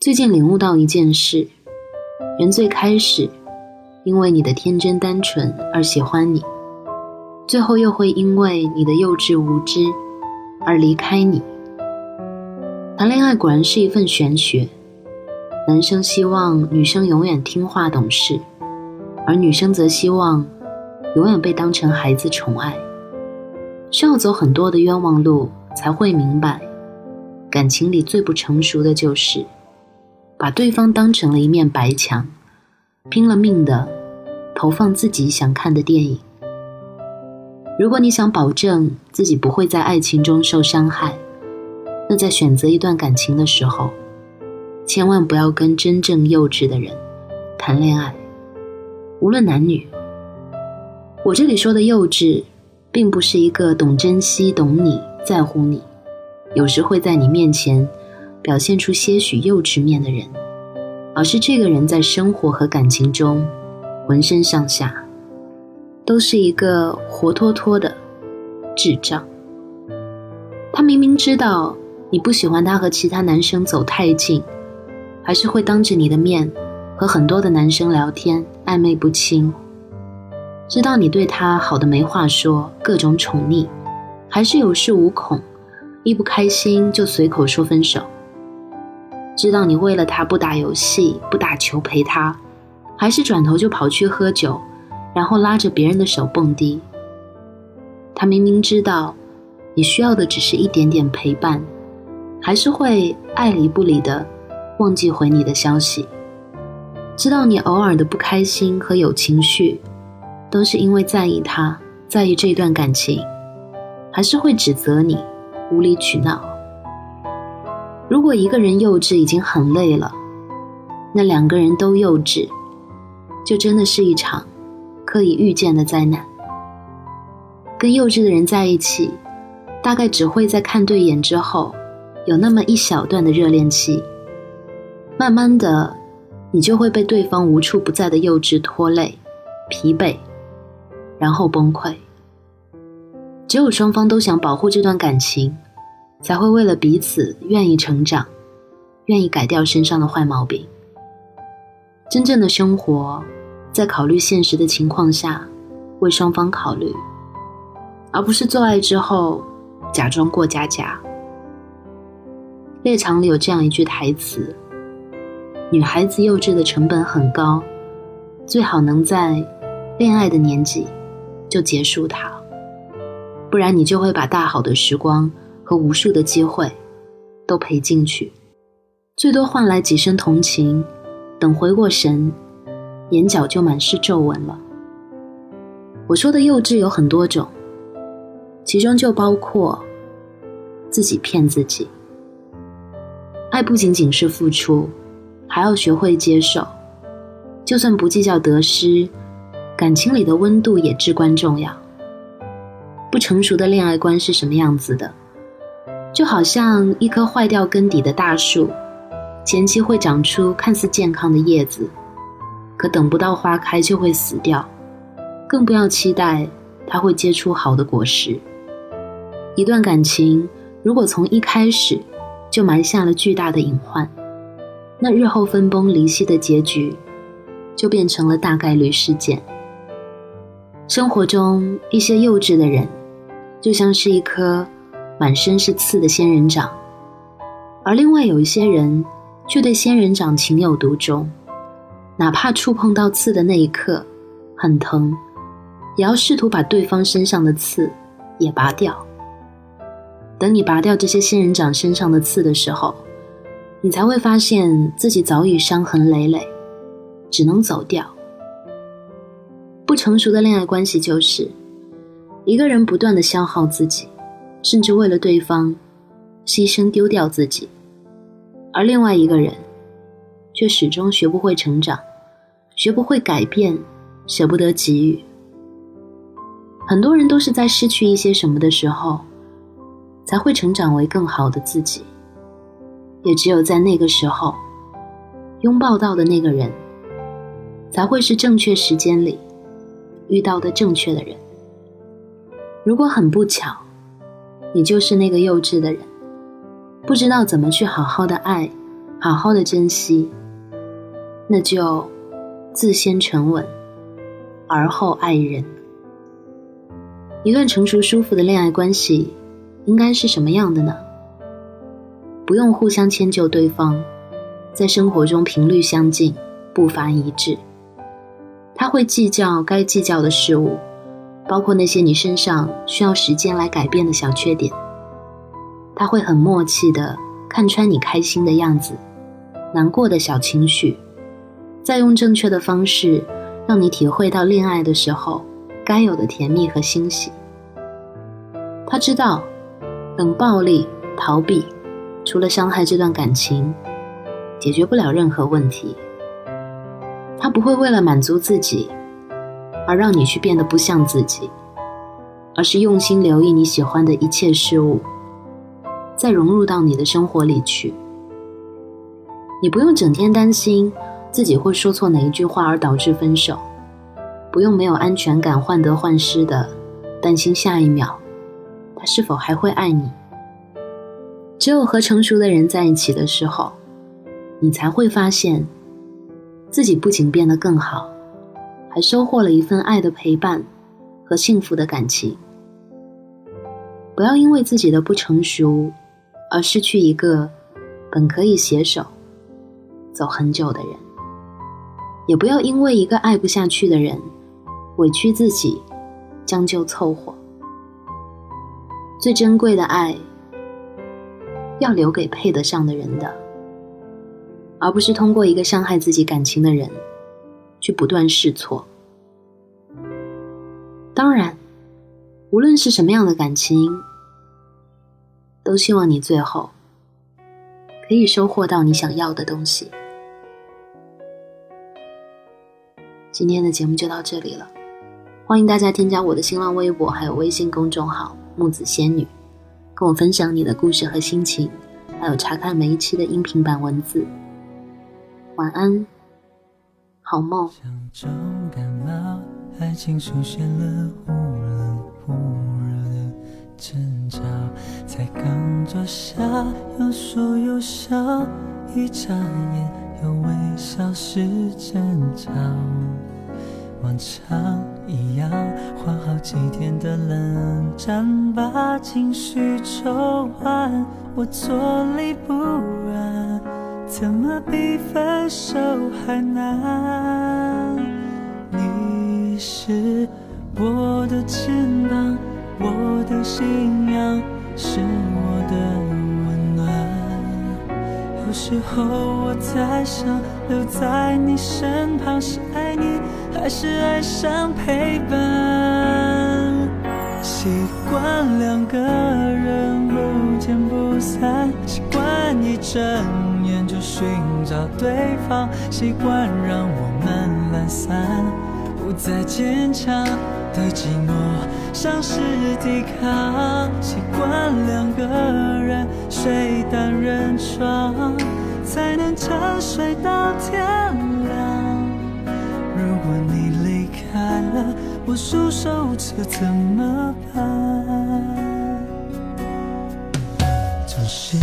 最近领悟到一件事：人最开始因为你的天真单纯而喜欢你，最后又会因为你的幼稚无知而离开你。谈恋爱果然是一份玄学，男生希望女生永远听话懂事，而女生则希望永远被当成孩子宠爱。需要走很多的冤枉路，才会明白，感情里最不成熟的就是把对方当成了一面白墙，拼了命的投放自己想看的电影。如果你想保证自己不会在爱情中受伤害，那在选择一段感情的时候，千万不要跟真正幼稚的人谈恋爱，无论男女。我这里说的幼稚。并不是一个懂珍惜、懂你在乎你，有时会在你面前表现出些许幼稚面的人，而是这个人在生活和感情中，浑身上下都是一个活脱脱的智障。他明明知道你不喜欢他和其他男生走太近，还是会当着你的面和很多的男生聊天，暧昧不清。知道你对他好的没话说，各种宠溺，还是有恃无恐，一不开心就随口说分手。知道你为了他不打游戏、不打球陪他，还是转头就跑去喝酒，然后拉着别人的手蹦迪。他明明知道你需要的只是一点点陪伴，还是会爱理不理的忘记回你的消息。知道你偶尔的不开心和有情绪。都是因为在意他，在意这段感情，还是会指责你无理取闹。如果一个人幼稚已经很累了，那两个人都幼稚，就真的是一场可以预见的灾难。跟幼稚的人在一起，大概只会在看对眼之后，有那么一小段的热恋期，慢慢的，你就会被对方无处不在的幼稚拖累、疲惫。然后崩溃。只有双方都想保护这段感情，才会为了彼此愿意成长，愿意改掉身上的坏毛病。真正的生活，在考虑现实的情况下，为双方考虑，而不是做爱之后假装过家家。猎场里有这样一句台词：“女孩子幼稚的成本很高，最好能在恋爱的年纪。”就结束它，不然你就会把大好的时光和无数的机会都赔进去，最多换来几声同情，等回过神，眼角就满是皱纹了。我说的幼稚有很多种，其中就包括自己骗自己。爱不仅仅是付出，还要学会接受，就算不计较得失。感情里的温度也至关重要。不成熟的恋爱观是什么样子的？就好像一棵坏掉根底的大树，前期会长出看似健康的叶子，可等不到花开就会死掉。更不要期待它会结出好的果实。一段感情如果从一开始就埋下了巨大的隐患，那日后分崩离析的结局，就变成了大概率事件。生活中一些幼稚的人，就像是一颗满身是刺的仙人掌，而另外有一些人却对仙人掌情有独钟，哪怕触碰到刺的那一刻很疼，也要试图把对方身上的刺也拔掉。等你拔掉这些仙人掌身上的刺的时候，你才会发现自己早已伤痕累累，只能走掉。不成熟的恋爱关系就是，一个人不断的消耗自己，甚至为了对方，牺牲丢掉自己，而另外一个人，却始终学不会成长，学不会改变，舍不得给予。很多人都是在失去一些什么的时候，才会成长为更好的自己，也只有在那个时候，拥抱到的那个人，才会是正确时间里。遇到的正确的人，如果很不巧，你就是那个幼稚的人，不知道怎么去好好的爱好好的珍惜，那就自先沉稳，而后爱人。一段成熟舒服的恋爱关系，应该是什么样的呢？不用互相迁就对方，在生活中频率相近，步伐一致。他会计较该计较的事物，包括那些你身上需要时间来改变的小缺点。他会很默契的看穿你开心的样子，难过的小情绪，再用正确的方式让你体会到恋爱的时候该有的甜蜜和欣喜。他知道，冷暴力、逃避，除了伤害这段感情，解决不了任何问题。他不会为了满足自己，而让你去变得不像自己，而是用心留意你喜欢的一切事物，再融入到你的生活里去。你不用整天担心自己会说错哪一句话而导致分手，不用没有安全感、患得患失的担心下一秒他是否还会爱你。只有和成熟的人在一起的时候，你才会发现。自己不仅变得更好，还收获了一份爱的陪伴和幸福的感情。不要因为自己的不成熟而失去一个本可以携手走很久的人，也不要因为一个爱不下去的人委屈自己将就凑合。最珍贵的爱要留给配得上的人的。而不是通过一个伤害自己感情的人，去不断试错。当然，无论是什么样的感情，都希望你最后可以收获到你想要的东西。今天的节目就到这里了，欢迎大家添加我的新浪微博还有微信公众号“木子仙女”，跟我分享你的故事和心情，还有查看每一期的音频版文字。晚安，好梦。像重感冒，爱情出现了忽冷忽热的征兆，才刚坐下，有说有笑，一眨眼又微笑是争吵。往常一样，换好几天的冷战，把情绪抽完，我坐立不安。怎么比分手还难？你是我的肩膀，我的信仰，是我的温暖。有时候我在想，留在你身旁是爱你，还是爱上陪伴？习惯两个人不见不散，习惯一整。就寻找对方，习惯让我们懒散，不再坚强，对寂寞丧失抵抗。习惯两个人睡单人床，才能沉睡到天亮。如果你离开了，我束手这怎么办？总是。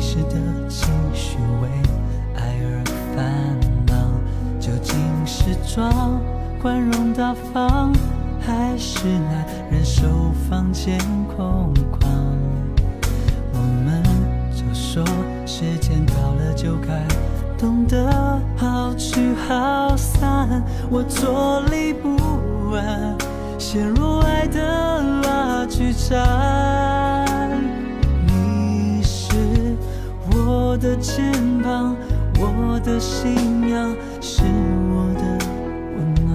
的情绪为爱而烦恼，究竟是装宽容大方，还是难忍受房间空旷？我们就说时间到了就该懂得好聚好散，我坐立不安，陷入爱的拉锯战。的肩膀，我的信仰，是我的温暖。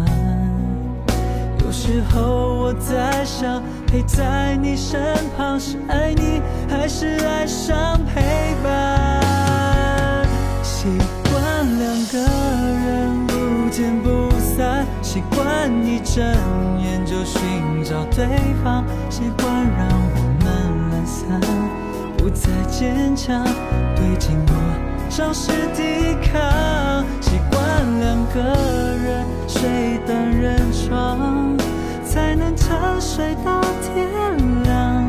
有时候我在想，陪在你身旁是爱你，还是爱上陪伴？习惯两个人不见不散，习惯一睁眼就寻找对方，习惯让我们懒散。不再坚强，寂寞丧失抵抗，习惯两个人睡单人床，才能沉睡到天亮。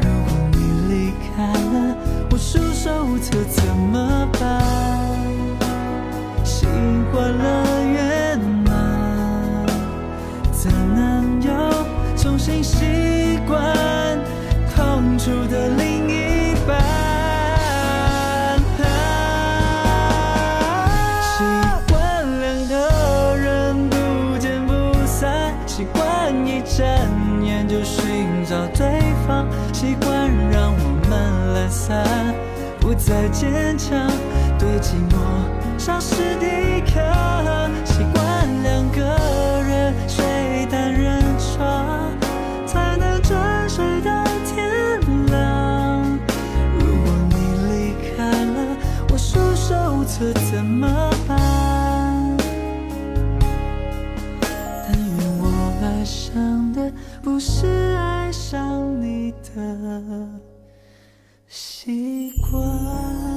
如果你离开了，我束手。无策，怎么办？习惯了圆满，怎能又重新散，不再坚强，对寂寞丧失抵抗，习惯两个人睡单人床，才能专睡到天亮。如果你离开了，我束手无策怎么办？但愿我爱上的不是爱上你的。习惯。